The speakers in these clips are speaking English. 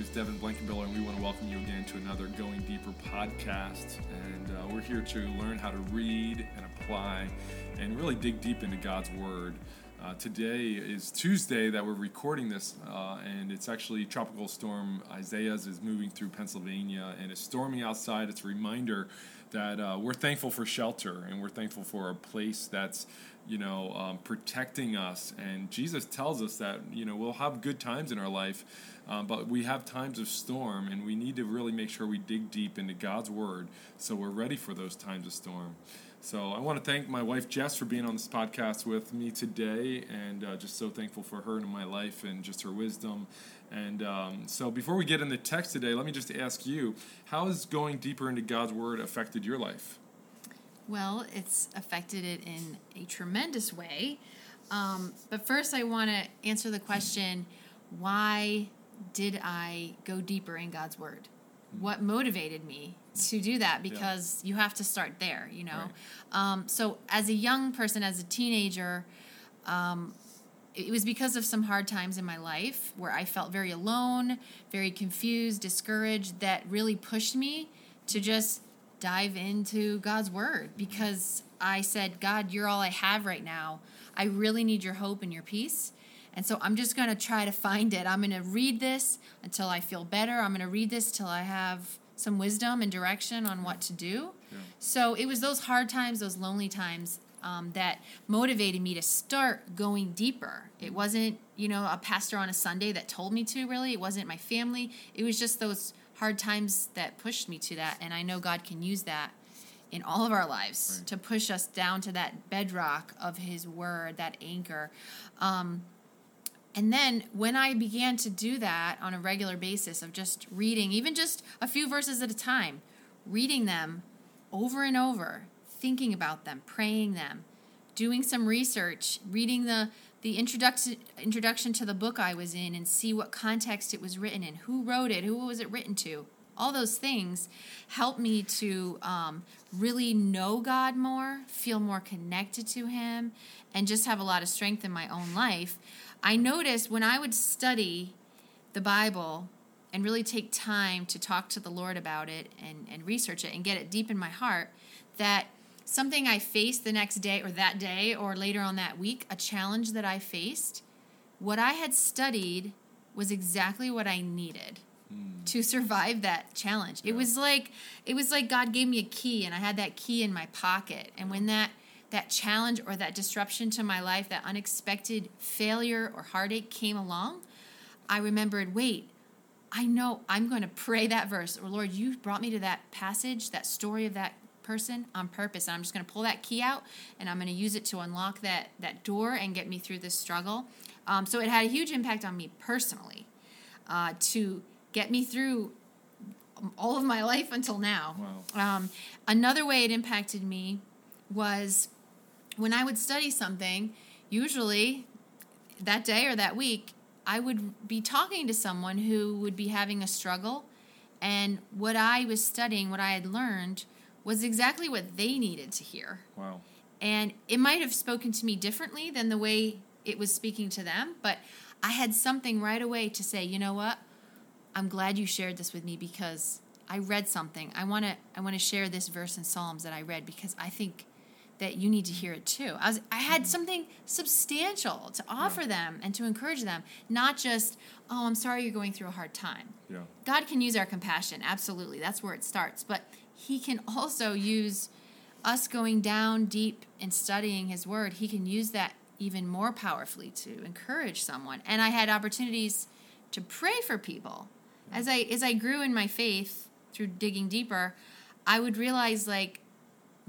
name is Devin Blankenbiller, and we want to welcome you again to another Going Deeper podcast. And uh, we're here to learn how to read and apply and really dig deep into God's Word. Uh, today is Tuesday that we're recording this, uh, and it's actually Tropical Storm Isaias is moving through Pennsylvania, and it's storming outside. It's a reminder that uh, we're thankful for shelter, and we're thankful for a place that's you know um, protecting us. And Jesus tells us that you know we'll have good times in our life, um, but we have times of storm, and we need to really make sure we dig deep into God's Word so we're ready for those times of storm. So I want to thank my wife Jess for being on this podcast with me today, and uh, just so thankful for her in my life and just her wisdom. And um, so before we get in the text today, let me just ask you: How has going deeper into God's Word affected your life? Well, it's affected it in a tremendous way. Um, but first, I want to answer the question: Why did I go deeper in God's Word? What motivated me to do that because yeah. you have to start there you know right. um, so as a young person as a teenager um, it was because of some hard times in my life where i felt very alone very confused discouraged that really pushed me to just dive into god's word because i said god you're all i have right now i really need your hope and your peace and so I'm just going to try to find it. I'm going to read this until I feel better. I'm going to read this till I have some wisdom and direction on what to do. Yeah. So it was those hard times, those lonely times um, that motivated me to start going deeper. It wasn't, you know, a pastor on a Sunday that told me to, really. It wasn't my family. It was just those hard times that pushed me to that. And I know God can use that in all of our lives right. to push us down to that bedrock of His Word, that anchor. Um, and then when I began to do that on a regular basis of just reading, even just a few verses at a time, reading them over and over, thinking about them, praying them, doing some research, reading the the introduction introduction to the book I was in and see what context it was written in, who wrote it, who was it written to. All those things help me to um, really know God more, feel more connected to Him, and just have a lot of strength in my own life. I noticed when I would study the Bible and really take time to talk to the Lord about it and, and research it and get it deep in my heart, that something I faced the next day or that day or later on that week, a challenge that I faced, what I had studied was exactly what I needed mm. to survive that challenge. Yeah. It was like it was like God gave me a key and I had that key in my pocket. And when that that challenge or that disruption to my life, that unexpected failure or heartache came along, I remembered, wait, I know I'm going to pray that verse. Or Lord, you brought me to that passage, that story of that person on purpose. And I'm just going to pull that key out and I'm going to use it to unlock that, that door and get me through this struggle. Um, so it had a huge impact on me personally uh, to get me through all of my life until now. Wow. Um, another way it impacted me was when I would study something, usually that day or that week, I would be talking to someone who would be having a struggle. And what I was studying, what I had learned, was exactly what they needed to hear. Wow. And it might have spoken to me differently than the way it was speaking to them, but I had something right away to say, you know what? I'm glad you shared this with me because I read something. I want to I want to share this verse in Psalms that I read because I think that you need to hear it too. I was I had mm-hmm. something substantial to offer yeah. them and to encourage them, not just, "Oh, I'm sorry you're going through a hard time." Yeah. God can use our compassion, absolutely. That's where it starts, but he can also use us going down deep and studying his word. He can use that even more powerfully to encourage someone. And I had opportunities to pray for people. As I as I grew in my faith through digging deeper, I would realize like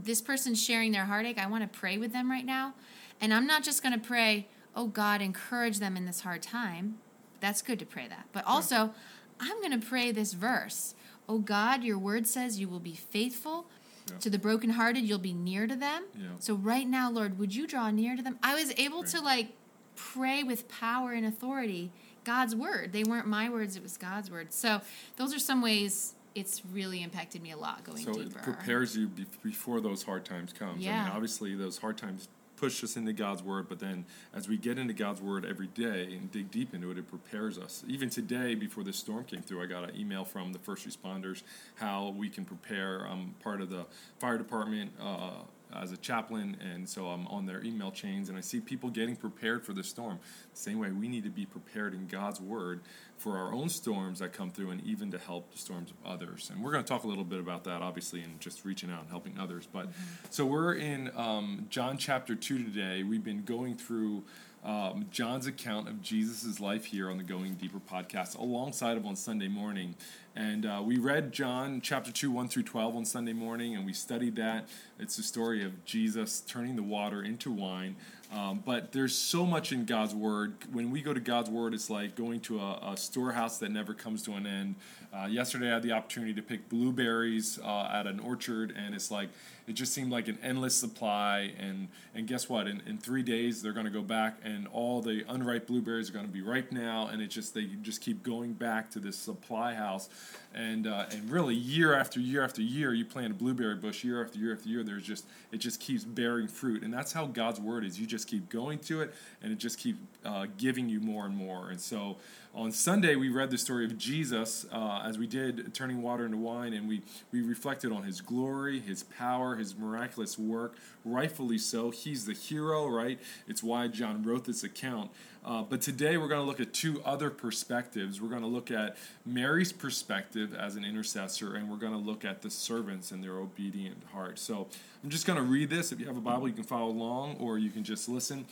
this person's sharing their heartache. I want to pray with them right now. And I'm not just going to pray, oh God, encourage them in this hard time. That's good to pray that. But also, I'm going to pray this verse. Oh God, your word says you will be faithful yeah. to the brokenhearted, you'll be near to them. Yeah. So right now, Lord, would you draw near to them? I was able to like pray with power and authority God's word. They weren't my words, it was God's word. So those are some ways it's really impacted me a lot going so deeper. it prepares you be- before those hard times come. Yeah. I mean, obviously, those hard times push us into God's word, but then as we get into God's word every day and dig deep into it, it prepares us. Even today, before this storm came through, I got an email from the first responders how we can prepare. I'm part of the fire department. Uh, as a chaplain, and so I'm on their email chains, and I see people getting prepared for the storm. The same way we need to be prepared in God's Word for our own storms that come through, and even to help the storms of others. And we're going to talk a little bit about that, obviously, and just reaching out and helping others. But mm-hmm. so we're in um, John chapter two today. We've been going through. Um, John's account of Jesus' life here on the Going Deeper podcast, alongside of on Sunday morning. And uh, we read John chapter 2, 1 through 12 on Sunday morning, and we studied that. It's the story of Jesus turning the water into wine. Um, but there's so much in God's Word. When we go to God's Word, it's like going to a, a storehouse that never comes to an end. Uh, yesterday, I had the opportunity to pick blueberries uh, at an orchard, and it's like it just seemed like an endless supply. And and guess what? In, in three days, they're going to go back, and all the unripe blueberries are going to be ripe now. And it just they just keep going back to this supply house, and uh, and really year after year after year, you plant a blueberry bush year after year after year. There's just it just keeps bearing fruit, and that's how God's word is. You just keep going to it, and it just keeps uh, giving you more and more. And so on Sunday, we read the story of Jesus uh, as we did turning water into wine, and we, we reflected on his glory, his power, his miraculous work. Rightfully so. He's the hero, right? It's why John wrote this account. Uh, but today, we're going to look at two other perspectives. We're going to look at Mary's perspective as an intercessor, and we're going to look at the servants and their obedient heart. So I'm just going to read this. If you have a Bible, you can follow along, or you can just listen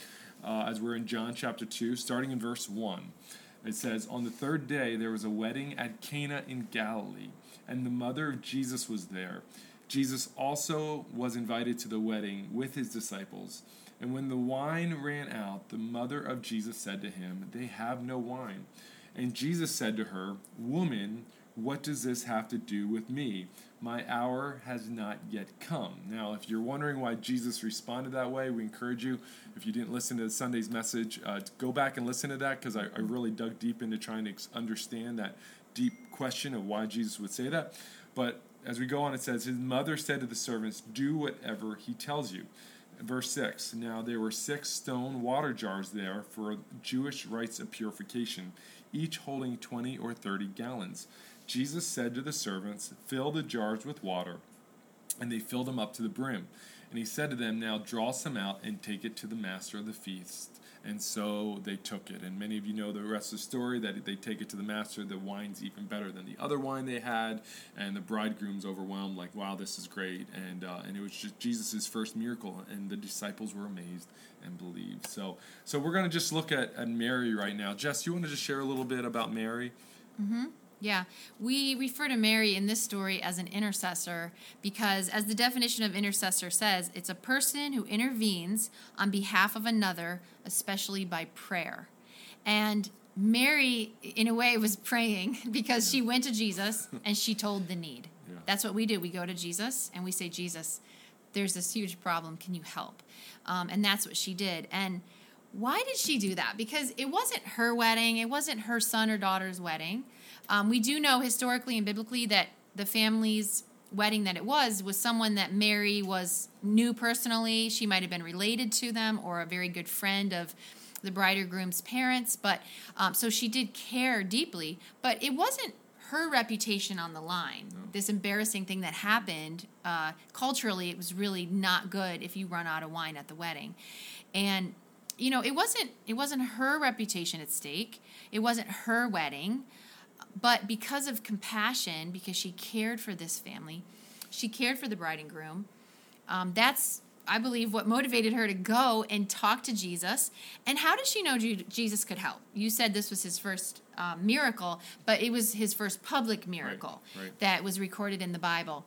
uh, as we're in John chapter 2, starting in verse 1. It says, On the third day there was a wedding at Cana in Galilee, and the mother of Jesus was there. Jesus also was invited to the wedding with his disciples. And when the wine ran out, the mother of Jesus said to him, They have no wine. And Jesus said to her, Woman, what does this have to do with me? My hour has not yet come. Now, if you're wondering why Jesus responded that way, we encourage you, if you didn't listen to Sunday's message, uh, go back and listen to that because I, I, really dug deep into trying to understand that deep question of why Jesus would say that. But as we go on, it says, His mother said to the servants, Do whatever he tells you. Verse 6 Now there were six stone water jars there for Jewish rites of purification, each holding 20 or 30 gallons. Jesus said to the servants, Fill the jars with water. And they filled them up to the brim. And he said to them, Now draw some out and take it to the master of the feast. And so they took it. And many of you know the rest of the story that they take it to the master. The wine's even better than the other wine they had. And the bridegroom's overwhelmed, like, wow, this is great. And, uh, and it was just Jesus' first miracle. And the disciples were amazed and believed. So, so we're going to just look at, at Mary right now. Jess, you want to just share a little bit about Mary? Mm-hmm. Yeah, we refer to Mary in this story as an intercessor because, as the definition of intercessor says, it's a person who intervenes on behalf of another, especially by prayer. And Mary, in a way, was praying because she went to Jesus and she told the need. Yeah. That's what we do. We go to Jesus and we say, Jesus, there's this huge problem. Can you help? Um, and that's what she did. And why did she do that? Because it wasn't her wedding, it wasn't her son or daughter's wedding. Um, we do know historically and biblically that the family's wedding that it was was someone that Mary was knew personally. She might have been related to them or a very good friend of the bride or groom's parents. But um, so she did care deeply, but it wasn't her reputation on the line. No. This embarrassing thing that happened uh, culturally, it was really not good if you run out of wine at the wedding, and you know it wasn't it wasn't her reputation at stake. It wasn't her wedding. But because of compassion, because she cared for this family, she cared for the bride and groom. Um, that's, I believe, what motivated her to go and talk to Jesus. And how did she know Jesus could help? You said this was his first uh, miracle, but it was his first public miracle right, right. that was recorded in the Bible.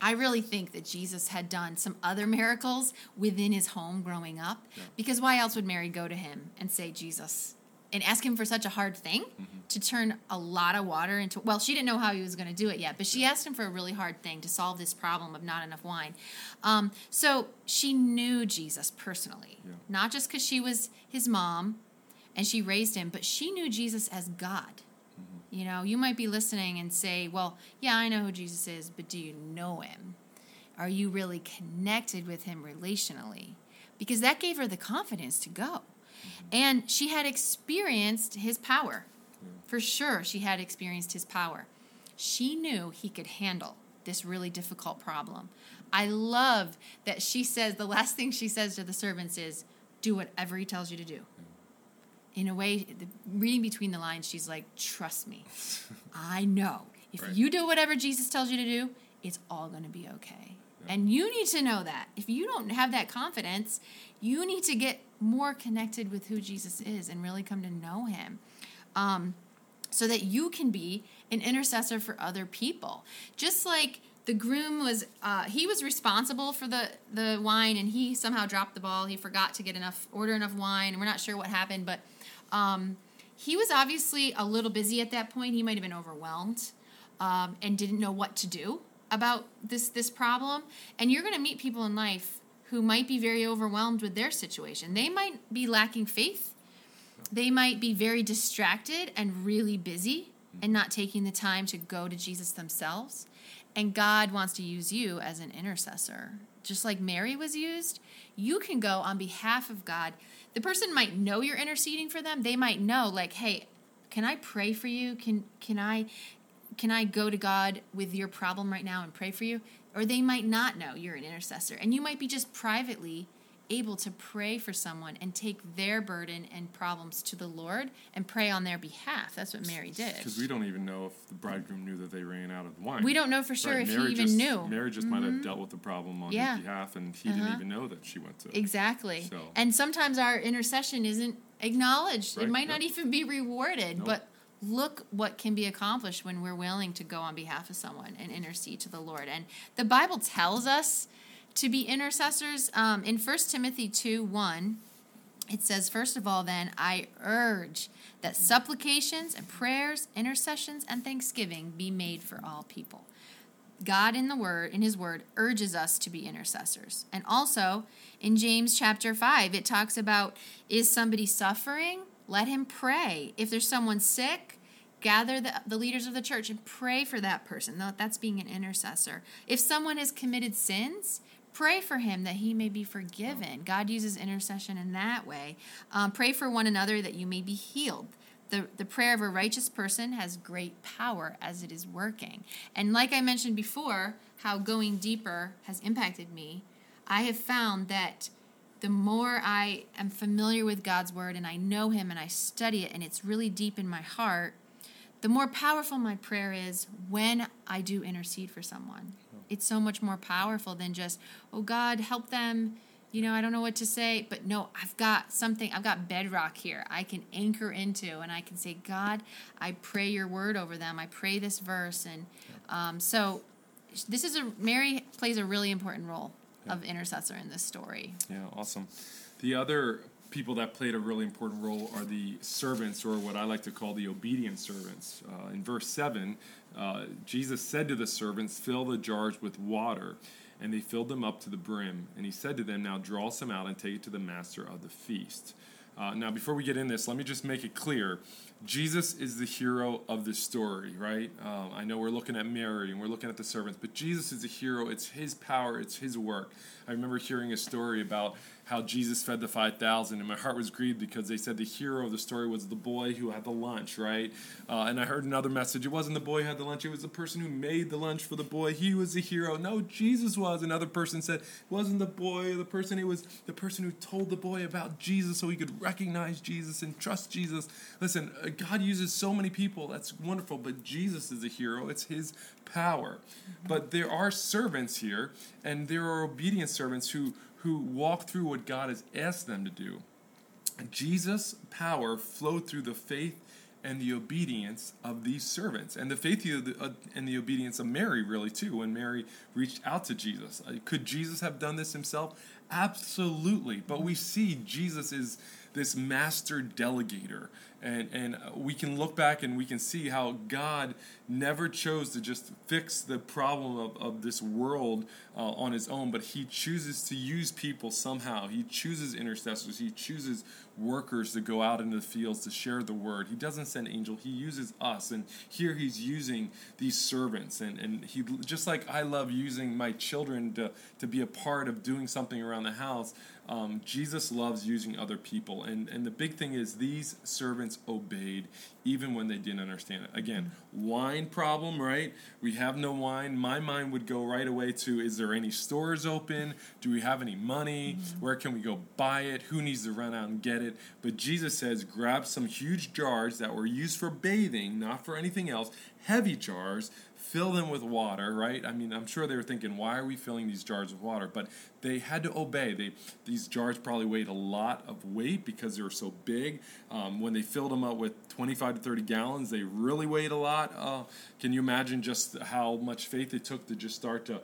I really think that Jesus had done some other miracles within his home growing up, yeah. because why else would Mary go to him and say, Jesus, and ask him for such a hard thing mm-hmm. to turn a lot of water into well she didn't know how he was going to do it yet but she asked him for a really hard thing to solve this problem of not enough wine um, so she knew jesus personally yeah. not just because she was his mom and she raised him but she knew jesus as god mm-hmm. you know you might be listening and say well yeah i know who jesus is but do you know him are you really connected with him relationally because that gave her the confidence to go. And she had experienced his power. For sure, she had experienced his power. She knew he could handle this really difficult problem. I love that she says the last thing she says to the servants is, Do whatever he tells you to do. In a way, the, reading between the lines, she's like, Trust me. I know. If Right. you do whatever Jesus tells you to do, it's all going to be okay. And you need to know that. If you don't have that confidence, you need to get more connected with who Jesus is and really come to know him. Um, so that you can be an intercessor for other people. Just like the groom was, uh, he was responsible for the, the wine and he somehow dropped the ball. He forgot to get enough, order enough wine. We're not sure what happened, but um, he was obviously a little busy at that point. He might have been overwhelmed um, and didn't know what to do about this this problem. And you're going to meet people in life who might be very overwhelmed with their situation. They might be lacking faith. They might be very distracted and really busy and not taking the time to go to Jesus themselves. And God wants to use you as an intercessor. Just like Mary was used, you can go on behalf of God. The person might know you're interceding for them. They might know like, "Hey, can I pray for you? Can can I can I go to God with your problem right now and pray for you?" Or they might not know you're an intercessor. And you might be just privately able to pray for someone and take their burden and problems to the Lord and pray on their behalf. That's what Mary did. Because we don't even know if the bridegroom knew that they ran out of wine. We don't know for sure Right, if Mary he even just, knew. Mm-hmm. Mary just might have dealt with the problem on Yeah. his behalf, and he didn't Uh-huh. even know that she went to. Exactly. So- And sometimes our intercession isn't acknowledged. Right, It might not even be rewarded. Nope. But look what can be accomplished when we're willing to go on behalf of someone and intercede to the Lord. And the Bible tells us to be intercessors. Um, in 1 Timothy 2 1, it says, First of all, then, I urge that supplications and prayers, intercessions, and thanksgiving be made for all people. God in the word in his word urges us to be intercessors. And also in James chapter 5 it talks about is somebody suffering? Let him pray. If there's someone sick, gather the, the leaders of the church and pray for that person. That's being an intercessor. If someone has committed sins, pray for him that he may be forgiven. God uses intercession in that way. Um, pray for one another that you may be healed. The, the prayer of a righteous person has great power as it is working. And like I mentioned before, how going deeper has impacted me, I have found that the more I am familiar with God's word and I know Him and I study it and it's really deep in my heart, the more powerful my prayer is when I do intercede for someone. It's so much more powerful than just, oh God, help them. You know, I don't know what to say, but no, I've got something, I've got bedrock here I can anchor into, and I can say, God, I pray your word over them. I pray this verse. And um, so this is a, Mary plays a really important role of intercessor in this story. Yeah, awesome. The other people that played a really important role are the servants, or what I like to call the obedient servants. Uh, in verse 7, uh, Jesus said to the servants, Fill the jars with water. And they filled them up to the brim. And he said to them, Now draw some out and take it to the master of the feast. Uh, now, before we get in this, let me just make it clear. Jesus is the hero of this story, right? Um, I know we're looking at Mary and we're looking at the servants, but Jesus is a hero. It's his power, it's his work. I remember hearing a story about how Jesus fed the 5,000, and my heart was grieved because they said the hero of the story was the boy who had the lunch, right? Uh, and I heard another message. It wasn't the boy who had the lunch, it was the person who made the lunch for the boy. He was the hero. No, Jesus was. Another person said it wasn't the boy the person, it was the person who told the boy about Jesus so he could recognize Jesus and trust Jesus. Listen, uh, God uses so many people. That's wonderful, but Jesus is a hero. It's his power. But there are servants here, and there are obedient servants who who walk through what God has asked them to do. Jesus' power flowed through the faith and the obedience of these servants, and the faith uh, and the obedience of Mary, really too. When Mary reached out to Jesus, Uh, could Jesus have done this himself? Absolutely. But we see Jesus is this master delegator, and and we can look back and we can see how God never chose to just fix the problem of, of this world uh, on his own, but he chooses to use people somehow. He chooses intercessors. He chooses workers to go out into the fields to share the word. He doesn't send angel. He uses us, and here he's using these servants, and and he just like I love using my children to to be a part of doing something around the house. um, Jesus loves using other people. And, and the big thing is these servants obeyed even when they didn't understand it. Again, wine problem, right? We have no wine. My mind would go right away to is there any stores open? Do we have any money? Mm-hmm. Where can we go buy it? Who needs to run out and get it? But Jesus says grab some huge jars that were used for bathing, not for anything else, heavy jars, fill them with water, right? I mean, I'm sure they were thinking, why are we filling these jars with water? But they had to obey. They these jars probably weighed a lot of weight because they were so big. Um, when they filled them up with 25 to 30 gallons, they really weighed a lot. Uh, can you imagine just how much faith it took to just start to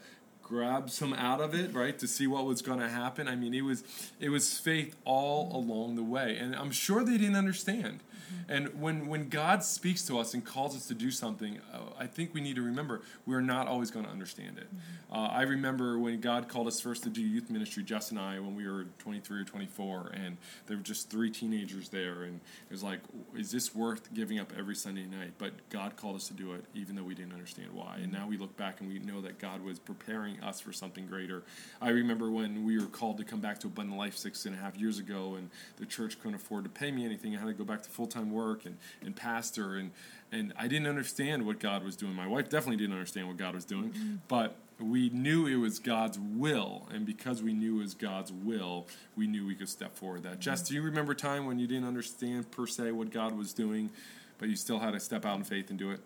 grab some out of it, right, to see what was going to happen? I mean, it was it was faith all along the way, and I'm sure they didn't understand. And when, when God speaks to us and calls us to do something, uh, I think we need to remember we're not always going to understand it. Mm-hmm. Uh, I remember when God called us first to do youth ministry, Jess and I, when we were 23 or 24, and there were just three teenagers there, and it was like, is this worth giving up every Sunday night? But God called us to do it, even though we didn't understand why. And now we look back and we know that God was preparing us for something greater. I remember when we were called to come back to Abundant Life six and a half years ago, and the church couldn't afford to pay me anything. I had to go back to full time work and, and pastor and and I didn't understand what God was doing. My wife definitely didn't understand what God was doing, mm-hmm. but we knew it was God's will, and because we knew it was God's will, we knew we could step forward. That mm-hmm. Jess, do you remember a time when you didn't understand per se what God was doing, but you still had to step out in faith and do it?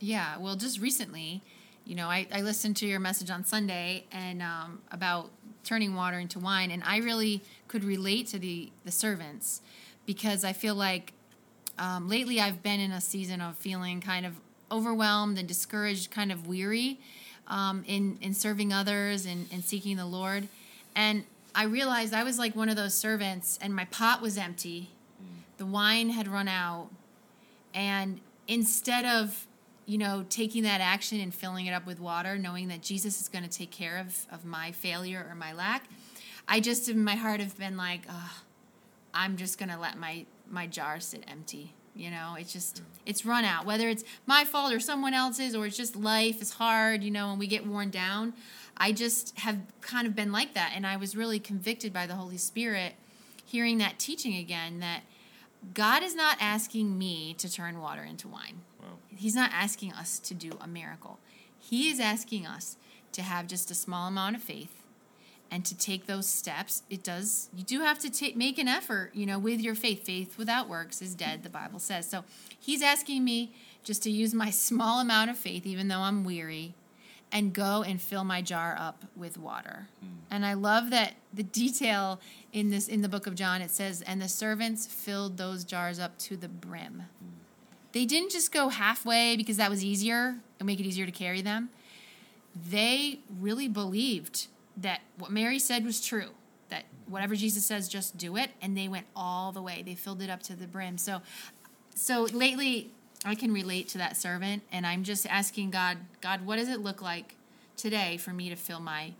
Yeah, well, just recently, you know, I, I listened to your message on Sunday and um, about turning water into wine, and I really could relate to the the servants because I feel like um, lately, I've been in a season of feeling kind of overwhelmed and discouraged, kind of weary um, in in serving others and, and seeking the Lord. And I realized I was like one of those servants, and my pot was empty. The wine had run out, and instead of you know taking that action and filling it up with water, knowing that Jesus is going to take care of of my failure or my lack, I just in my heart have been like, oh, I'm just going to let my my jar sit empty you know? It's just mm. it's run out. Whether it's my fault or someone else's or it's just life is hard you know and we get worn down i just have kind of been like that. And i was really convicted by the holy spirit hearing that teaching again that god is not asking me to turn water into wine wow. he's not asking us to do a miracle he is asking us to have just a small amount of faith and to take those steps it does you do have to take make an effort you know with your faith faith without works is dead the bible says so he's asking me just to use my small amount of faith even though i'm weary and go and fill my jar up with water mm. and i love that the detail in this in the book of john it says and the servants filled those jars up to the brim mm. They didn't just go halfway because that was easier and make it easier to carry them they really believed that what Mary said was true. That whatever Jesus says, just do it, and they went all the way. They filled it up to the brim. So, so lately, I can relate to that servant, and I'm just asking God, God, what does it look like today for me to fill my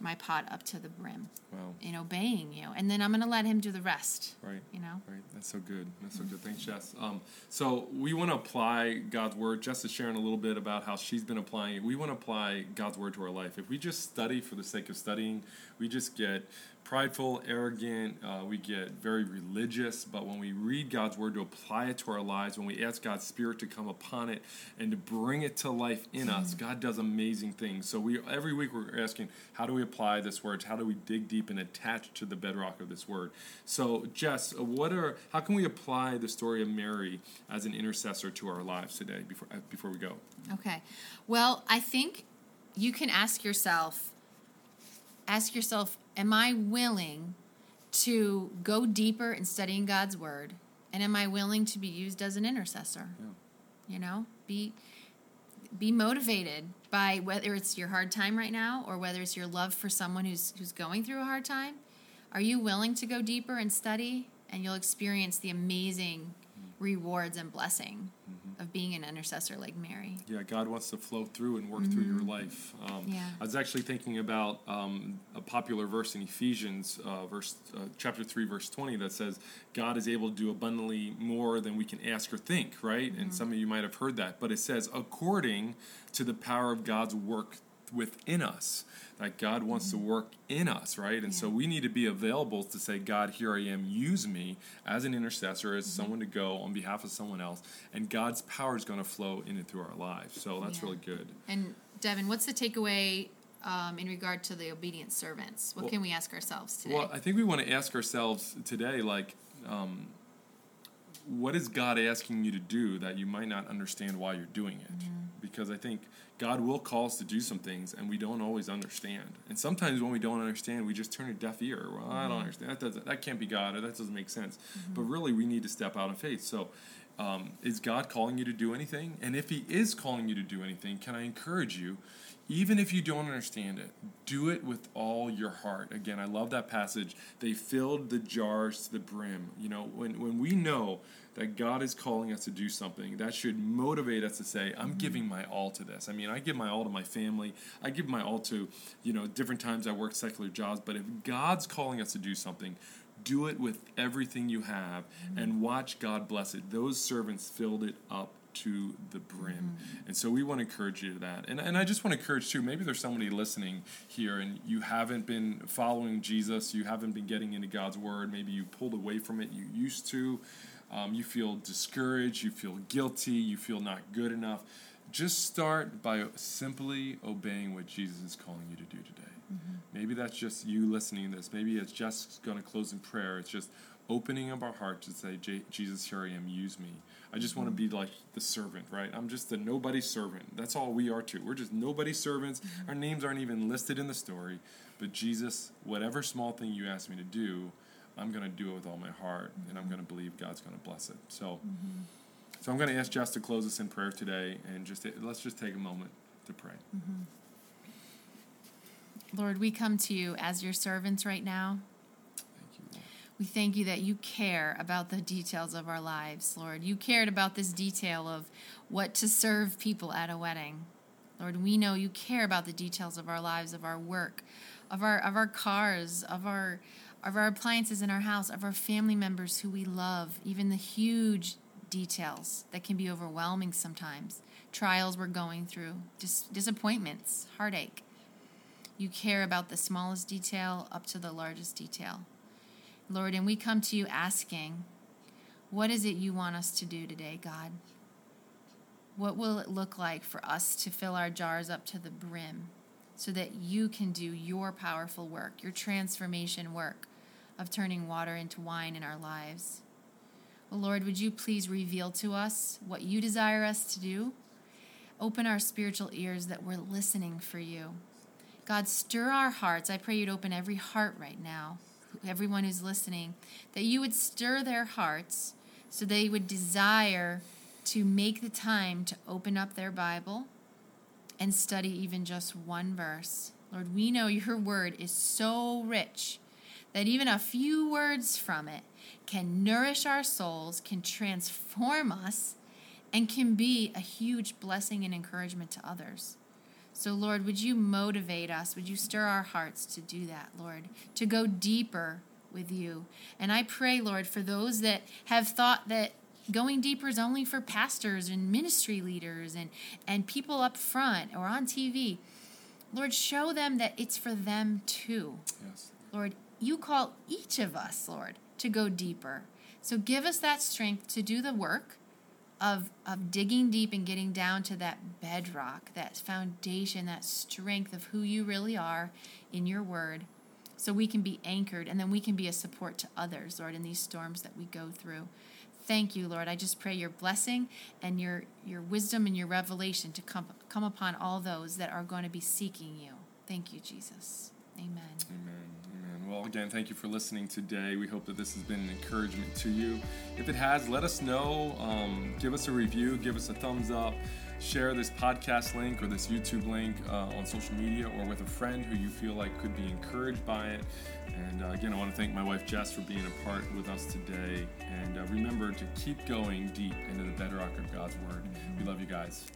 my pot up to the brim. Wow. In obeying you. And then I'm going to let him do the rest. Right. You know? Right. That's so good. That's so good. Thanks, Jess. Um, so we want to apply God's word. Jess is sharing a little bit about how she's been applying it. We want to apply God's word to our life. If we just study for the sake of studying, we just get prideful, arrogant, uh, we get very religious. But when we read God's word to apply it to our lives, when we ask God's Spirit to come upon it and to bring it to life in us, mm-hmm. God does amazing things. So we every week we're asking, how do we apply this word? How do we dig deep and attach to the bedrock of this word? So Jess, what are how can we apply the story of Mary as an intercessor to our lives today? Before uh, before we go. Okay, well I think you can ask yourself ask yourself am I willing to go deeper in studying God's word? And am I willing to be used as an intercessor? Yeah. You know, be be motivated by whether it's your hard time right now or whether it's your love for someone who's who's going through a hard time. Are you willing to go deeper and study and you'll experience the amazing rewards and blessing mm-hmm. of being an intercessor like Mary. Yeah, God wants to flow through and work mm-hmm. through your mm-hmm. life. Um, yeah. I was actually thinking about um, a popular verse in Ephesians, uh, verse uh, chapter three, verse twenty, that says, "God is able to do abundantly more than we can ask or think." Right, mm-hmm. and some of you might have heard that, but it says, "According to the power of God's work within us that God wants to work in us, right? And so we need to be available to say, God, here I am, use me as an intercessor, as someone to go on behalf of someone else, and God's power is going to flow in and through our lives. So that's Yeah. really good. And Devin, what's the takeaway um, in regard to the obedient servants? What Well- can we ask ourselves today? Well, I think we want to ask ourselves today, like, um, what is God asking you to do that you might not understand why you're doing it? Mm-hmm. Because I think God will call us to do some things, and we don't always understand. And sometimes when we don't understand, we just turn a deaf ear. Well, I don't mm-hmm. understand. That doesn't. That can't be God, or that doesn't make sense. Mm-hmm. But really, we need to step out in faith. So. Um, is God calling you to do anything? And if He is calling you to do anything, can I encourage you, even if you don't understand it, do it with all your heart. Again, I love that passage. They filled the jars to the brim. You know, when, when we know that God is calling us to do something, that should motivate us to say, I'm mm-hmm. giving my all to this. I mean, I give my all to my family. I give my all to, you know, different times I work secular jobs. But if God's calling us to do something, do it with everything you have mm-hmm. and watch God bless it. Those servants filled it up to the brim. Mm-hmm. And so we want to encourage you to that. And, and I just want to encourage too, maybe there's somebody listening here and you haven't been following Jesus, you haven't been getting into God's word, maybe you pulled away from it, you used to, um, you feel discouraged, you feel guilty, you feel not good enough. Just start by simply obeying what Jesus is calling you to do today. Mm-hmm. Maybe that's just you listening to this. Maybe it's just going to close in prayer. It's just opening up our heart to say, Jesus, here I am, use me. I just want to mm-hmm. be like the servant, right? I'm just a nobody servant. That's all we are too. We're just nobody servants. Mm-hmm. Our names aren't even listed in the story. But Jesus, whatever small thing you ask me to do, I'm going to do it with all my heart, and I'm going to believe God's going to bless it. So, mm-hmm. so I'm going to ask Jess to close us in prayer today, and just let's just take a moment to pray. Mm-hmm. Lord, we come to you as your servants right now. Thank you, We thank you that you care about the details of our lives, Lord. You cared about this detail of what to serve people at a wedding. Lord, we know you care about the details of our lives, of our work, of our of our cars, of our of our appliances in our house, of our family members who we love, even the huge details that can be overwhelming sometimes. Trials we're going through, dis- disappointments, heartache. You care about the smallest detail up to the largest detail. Lord, and we come to you asking, what is it you want us to do today, God? What will it look like for us to fill our jars up to the brim so that you can do your powerful work, your transformation work of turning water into wine in our lives? Well, Lord, would you please reveal to us what you desire us to do? Open our spiritual ears that we're listening for you. God, stir our hearts. I pray you'd open every heart right now, everyone who's listening, that you would stir their hearts so they would desire to make the time to open up their Bible and study even just one verse. Lord, we know your word is so rich that even a few words from it can nourish our souls, can transform us, and can be a huge blessing and encouragement to others. So, Lord, would you motivate us? Would you stir our hearts to do that, Lord, to go deeper with you? And I pray, Lord, for those that have thought that going deeper is only for pastors and ministry leaders and, and people up front or on TV. Lord, show them that it's for them too. Yes. Lord, you call each of us, Lord, to go deeper. So give us that strength to do the work of, of digging deep and getting down to that bedrock, that foundation, that strength of who you really are in your word, so we can be anchored and then we can be a support to others, Lord, in these storms that we go through. Thank you, Lord. I just pray your blessing and your, your wisdom and your revelation to come, come upon all those that are going to be seeking you. Thank you, Jesus. Amen. Amen. Amen. Well, again, thank you for listening today. We hope that this has been an encouragement to you. If it has, let us know. Um, give us a review, give us a thumbs up, share this podcast link or this YouTube link uh, on social media or with a friend who you feel like could be encouraged by it. And uh, again, I want to thank my wife Jess for being a part with us today. And uh, remember to keep going deep into the bedrock of God's Word. We love you guys.